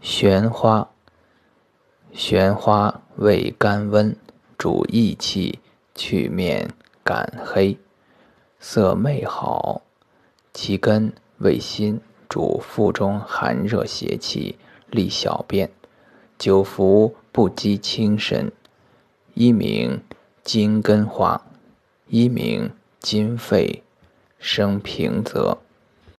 玄花，玄花味甘温，主益气，去面感黑，色媚好。其根味辛，主腹中寒热邪气，利小便。久服不积轻身。一名金根花，一名金肺，生平泽。